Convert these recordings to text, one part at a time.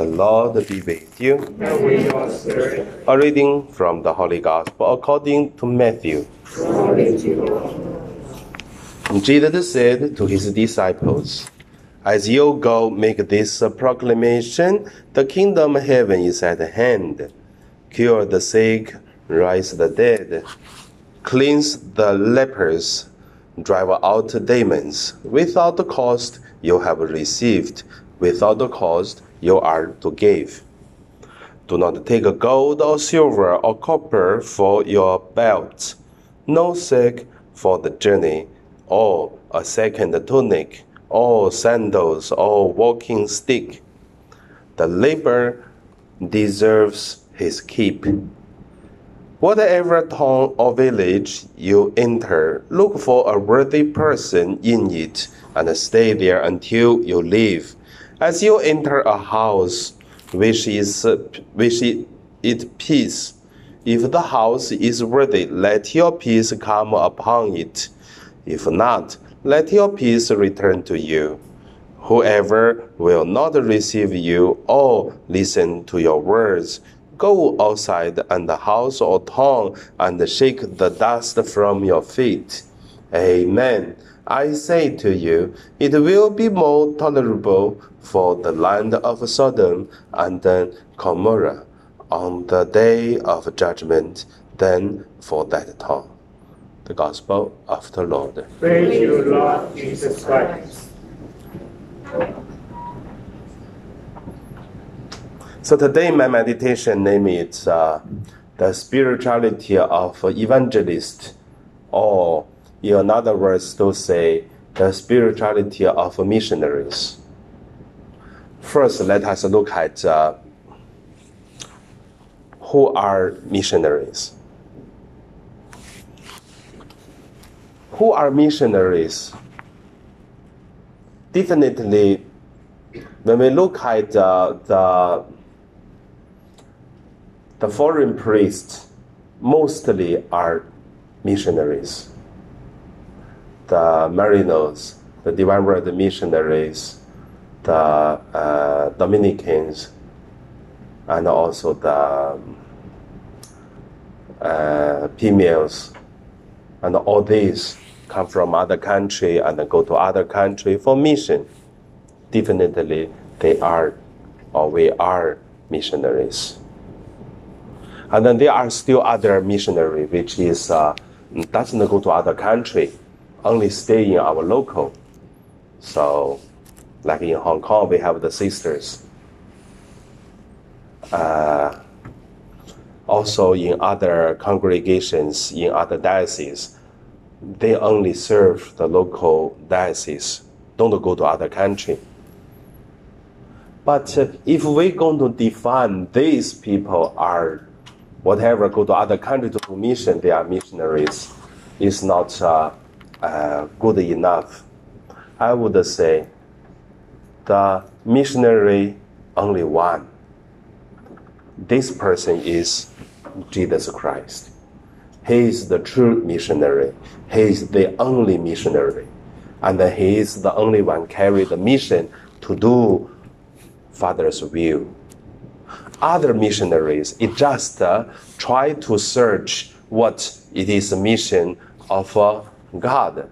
The Lord be with you. and with your spirit. A reading from the Holy Gospel according to Matthew. Glory to you, Jesus said to his disciples, As you go make this proclamation, the kingdom of heaven is at hand. Cure the sick, raise the dead, cleanse the lepers, drive out demons. Without the cost you have received, without the cost you are to give. Do not take gold or silver or copper for your belt, no sack for the journey, or a second tunic, or sandals, or walking stick. The labor deserves his keep. Whatever town or village you enter, look for a worthy person in it and stay there until you leave. As you enter a house, which is, wish it peace. If the house is worthy, let your peace come upon it. If not, let your peace return to you. Whoever will not receive you or listen to your words, go outside and the house or town and shake the dust from your feet. Amen. I say to you, it will be more tolerable for the land of Sodom and Gomorrah on the day of judgment than for that town. The Gospel of the Lord. Praise you, Lord Jesus Christ. So today my meditation name is uh, the spirituality of evangelist, or in other words to say the spirituality of missionaries. First, let us look at uh, who are missionaries. Who are missionaries? Definitely, when we look at uh, the the foreign priests mostly are missionaries. The Maryknolls, the Divine Word missionaries, the uh, Dominicans, and also the uh, females, and all these come from other country and go to other country for mission. Definitely, they are, or we are missionaries. And then there are still other missionary, which is uh, doesn't go to other country, only stay in our local. So, like in Hong Kong, we have the sisters. Uh, also, in other congregations, in other dioceses, they only serve the local diocese, don't go to other country. But uh, if we're going to define these people are whatever go to other country to do mission, they are missionaries, is not uh, uh, good enough. I would say the missionary only one. This person is Jesus Christ. He is the true missionary. He is the only missionary. And he is the only one carry the mission to do Father's will other missionaries, it just uh, try to search what it is the mission of uh, God,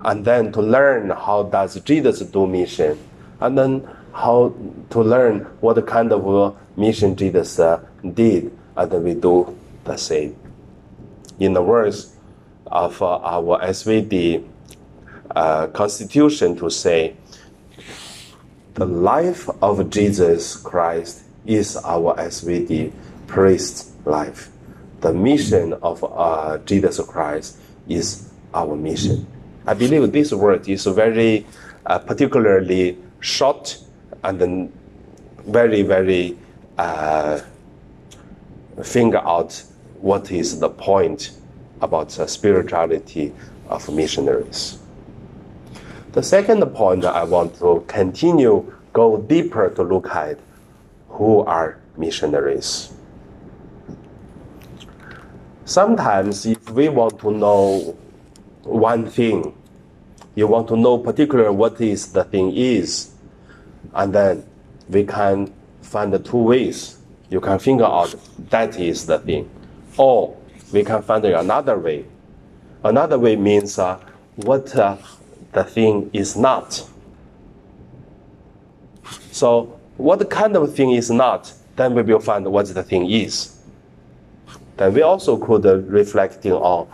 and then to learn how does Jesus do mission, and then how to learn what kind of mission Jesus uh, did, and we do the same. In the words of uh, our SVD uh, constitution, to say, the life of Jesus Christ is our SVD priest life. The mission of uh, Jesus Christ is our mission. I believe this word is very uh, particularly short and then very, very uh, finger out what is the point about spirituality of missionaries. The second point I want to continue go deeper to look at who are missionaries. Sometimes, if we want to know one thing, you want to know particular what is the thing is, and then we can find the two ways. You can figure out that is the thing. Or we can find another way. Another way means uh, what uh, the thing is not. So, what kind of thing is not, then we will find what the thing is. Then we also could uh, reflecting on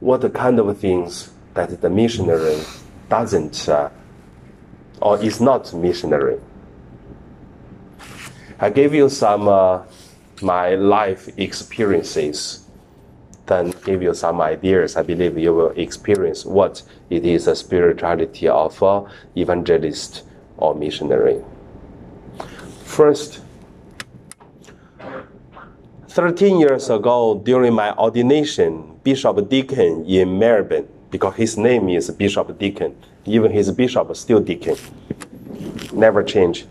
what kind of things that the missionary doesn't uh, or is not missionary. I gave you some uh, my life experiences, then give you some ideas. I believe you will experience what it is a spirituality of evangelist or missionary. First, 13 years ago, during my ordination, Bishop Deakin in Melbourne, because his name is Bishop Deakin, even his bishop is still Deacon, never change.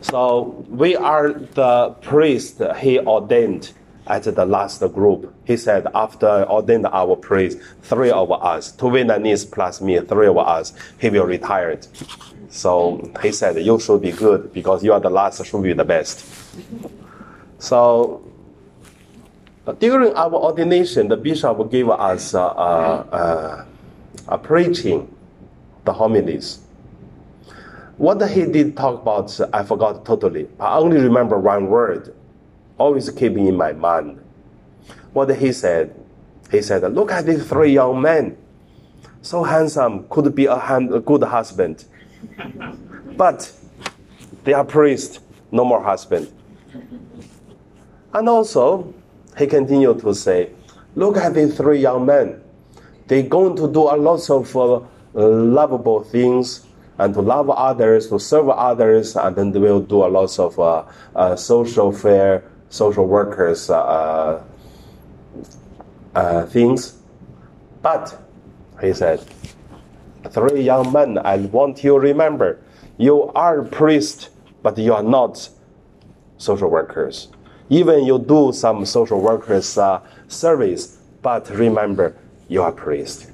So we are the priest he ordained at the last group. He said after ordained our priest, three of us, two Vietnamese plus me, three of us, he will retire. So he said, you should be good because you are the last, should be the best. So during our ordination, the bishop gave us uh, uh, uh, preaching, the homilies. What he did talk about, I forgot totally. I only remember one word, always keeping in my mind. What he said, he said, "Look at these three young men, so handsome, could be a, hand, a good husband, but they are priests, no more husband." And also, he continued to say, "Look at these three young men. They're going to do a lot of uh, lovable things." and to love others, to serve others, and then they will do a lot of uh, uh, social fair, social workers uh, uh, things. But, he said, three young men, I want you to remember, you are priests, but you are not social workers. Even you do some social workers uh, service, but remember, you are priest.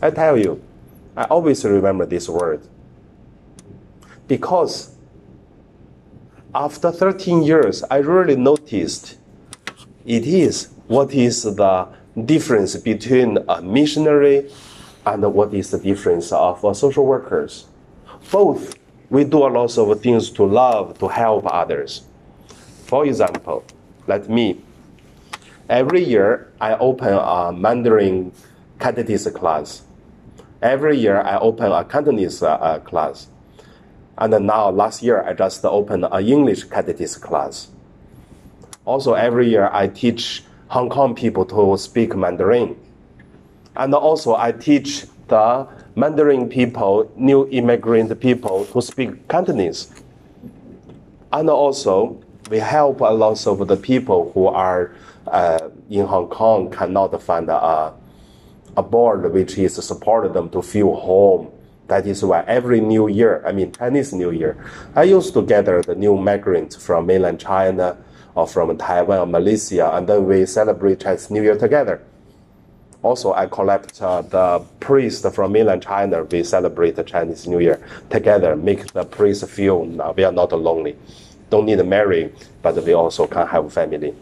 I tell you, I always remember this word. Because after 13 years, I really noticed it is what is the difference between a missionary and what is the difference of social workers. Both, we do a lot of things to love, to help others. For example, let me, every year I open a Mandarin catechism class Every year I open a Cantonese uh, uh, class. And now last year I just opened an English catechism class. Also every year I teach Hong Kong people to speak Mandarin. And also I teach the Mandarin people, new immigrant people to speak Cantonese. And also we help a lot of the people who are uh, in Hong Kong cannot find a a board which is supported them to feel home. That is why every New Year, I mean Chinese New Year, I used to gather the new migrants from mainland China or from Taiwan or Malaysia, and then we celebrate Chinese New Year together. Also, I collect uh, the priests from mainland China. We celebrate the Chinese New Year together, make the priests feel uh, we are not lonely. Don't need to marry, but we also can have family.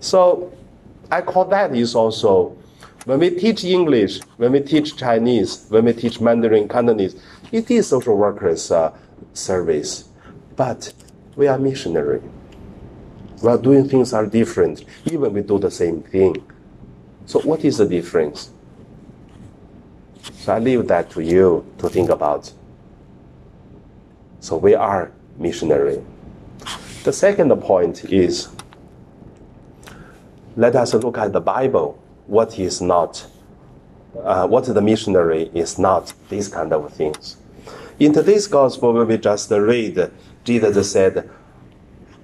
So, I call that is also when we teach English, when we teach Chinese, when we teach Mandarin, Cantonese, it is social workers' uh, service. But we are missionary. We are doing things are different, even we do the same thing. So what is the difference? So I leave that to you to think about. So we are missionary. The second point is let us look at the Bible what is not, uh, what the missionary is not, these kind of things. In today's gospel, we just read, Jesus said,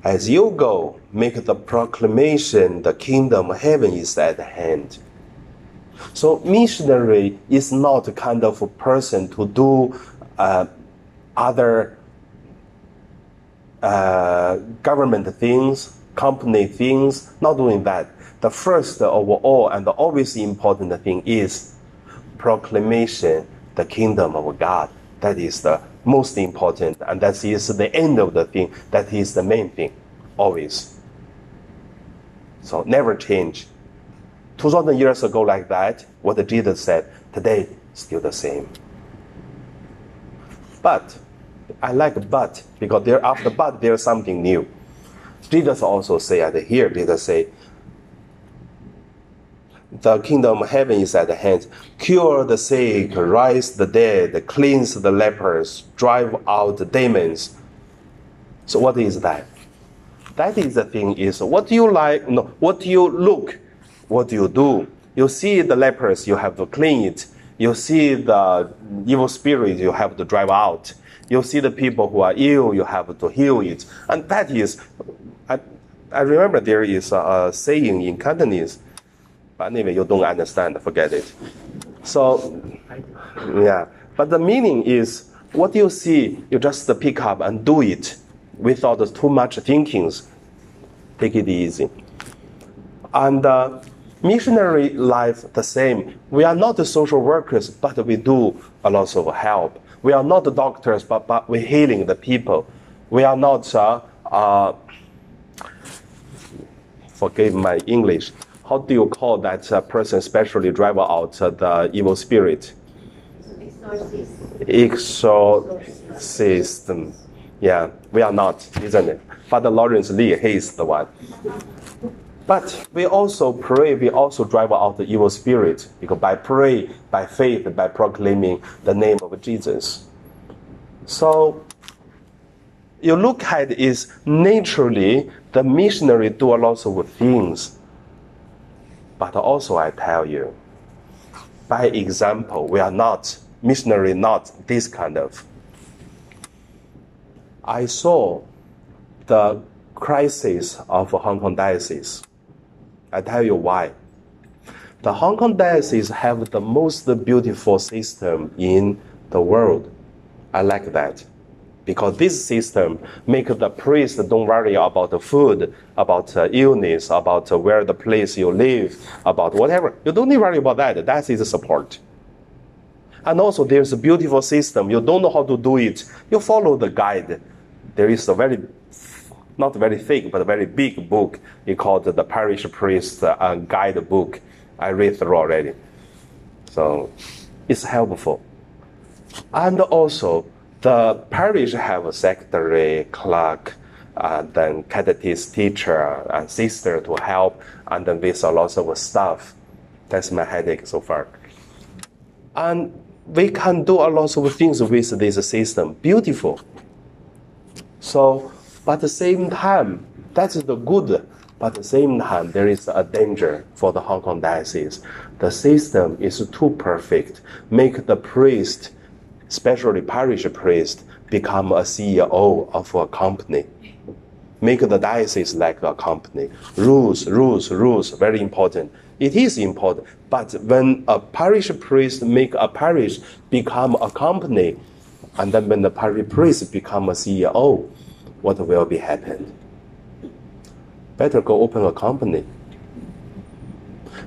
As you go, make the proclamation, the kingdom of heaven is at hand. So, missionary is not a kind of a person to do uh, other uh, government things, company things, not doing that the first of all and the always important thing is proclamation the kingdom of God. That is the most important, and that is the end of the thing. That is the main thing, always. So never change. 2,000 years ago, like that, what Jesus said, today, still the same. But, I like but, because there after but, there's something new. Jesus also say said here, Jesus say, the kingdom of heaven is at hand. Cure the sick, rise the dead, cleanse the lepers, drive out the demons. So what is that? That is the thing is what you like no what you look, what you do? You see the lepers, you have to clean it. You see the evil spirit, you have to drive out. You see the people who are ill, you have to heal it. And that is I, I remember there is a, a saying in Cantonese but anyway, you don't understand, forget it. So, yeah. But the meaning is what you see, you just pick up and do it without too much thinkings. Take it easy. And uh, missionary life, the same. We are not social workers, but we do a lot of help. We are not doctors, but, but we're healing the people. We are not, uh, uh, forgive my English, how do you call that uh, person especially drive out uh, the evil spirit? Exorcist. Yeah, we are not, isn't it? Father Lawrence Lee, he is the one. But we also pray, we also drive out the evil spirit because by pray, by faith, by proclaiming the name of Jesus. So you look at is naturally the missionary do a lot of things but also, I tell you, by example, we are not missionary, not this kind of. I saw the crisis of Hong Kong diocese. I tell you why. The Hong Kong diocese have the most beautiful system in the world. I like that because this system make the priest don't worry about the food, about uh, illness, about uh, where the place you live, about whatever. You don't need to worry about that. That is the support. And also, there's a beautiful system. You don't know how to do it. You follow the guide. There is a very, not very thick, but a very big book. It's called the Parish Priest uh, Guide Book. I read through already. So, it's helpful. And also, the parish have a secretary, clerk, uh, then catechist teacher and sister to help, and then with a lot of stuff. That's my headache so far. And we can do a lot of things with this system. Beautiful. So, but at the same time, that's the good. But at the same time, there is a danger for the Hong Kong diocese. The system is too perfect. Make the priest especially parish priest, become a CEO of a company. Make the diocese like a company. Rules, rules, rules, very important. It is important. But when a parish priest make a parish become a company, and then when the parish priest become a CEO, what will be happened. Better go open a company.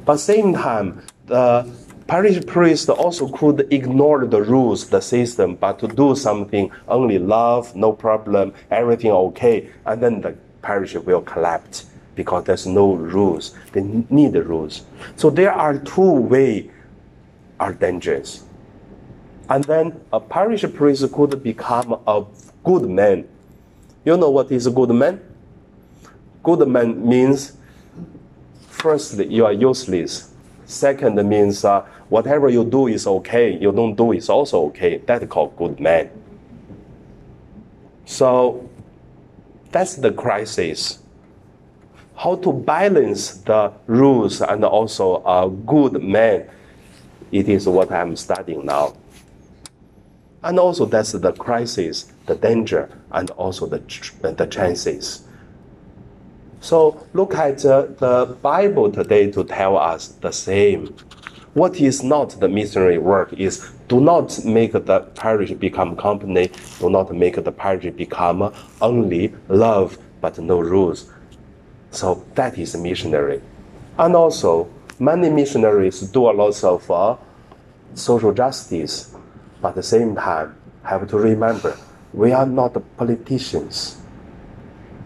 But same time, the Parish priest also could ignore the rules, the system, but to do something only love, no problem, everything okay, and then the parish will collapse because there's no rules. They need the rules. So there are two ways are dangerous. And then a parish priest could become a good man. You know what is a good man? Good man means firstly you are useless. Second means uh, whatever you do is okay, you don't do is also okay. That's called good man. So that's the crisis. How to balance the rules and also a good man. It is what I'm studying now. And also that's the crisis, the danger, and also the, the chances. So look at uh, the Bible today to tell us the same. What is not the missionary work is do not make the parish become company, do not make the parish become only love but no rules. So that is missionary. And also, many missionaries do a lot of uh, social justice, but at the same time, have to remember we are not politicians.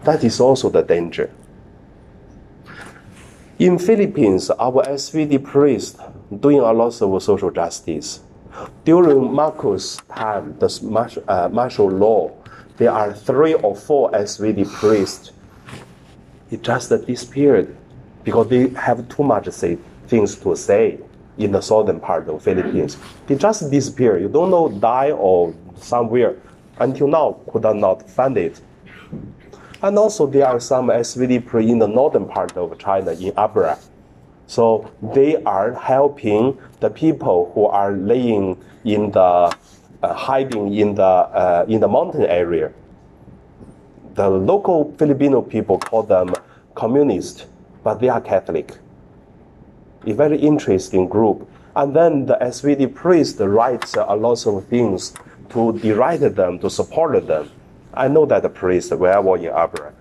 That is also the danger. In Philippines, our SVD priest doing a lot of social justice. During Marcos' time, the uh, martial law, there are three or four SVD priests. It just disappeared because they have too much say, things to say in the southern part of Philippines. They just disappear. You don't know die or somewhere. Until now, could not find it. And also there are some SVD pre in the northern part of China in Abra. So they are helping the people who are laying in the uh, hiding in the uh, in the mountain area. The local Filipino people call them communist, but they are Catholic a very interesting group. And then the SVD priest writes a lot of things to deride them, to support them. I know that the priest where I was in Abra.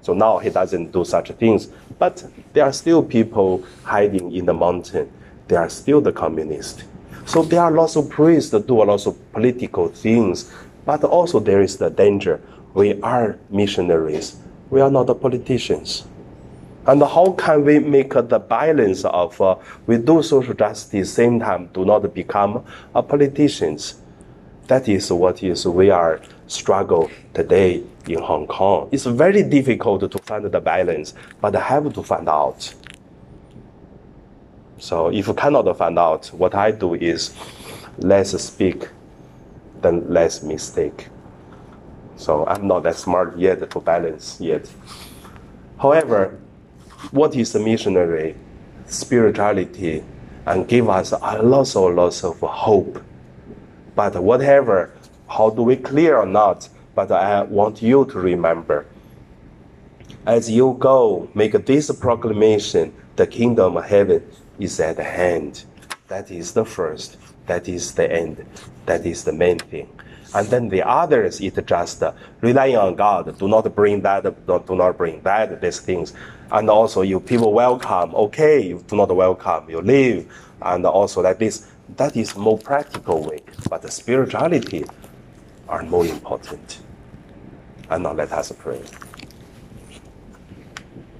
So now he doesn't do such things. But there are still people hiding in the mountain. They are still the communists. So there are lots of priests that do a lot of political things. But also there is the danger. We are missionaries. We are not politicians. And how can we make the balance of uh, we do social justice, same time do not become a politicians? That is what is we are struggle today in Hong Kong. It's very difficult to find the balance, but I have to find out. So if you cannot find out, what I do is less speak than less mistake. So I'm not that smart yet to balance yet. However, what is missionary spirituality and give us a lot of lots of hope. But whatever, how do we clear or not? But I want you to remember, as you go, make this proclamation: the kingdom of heaven is at hand. That is the first. That is the end. That is the main thing. And then the others, it just uh, relying on God. Do not bring that, do not bring that, these things. And also, you people welcome, okay, you do not welcome, you leave. And also like this, that is more practical way. But the spirituality are more important. And now let us pray.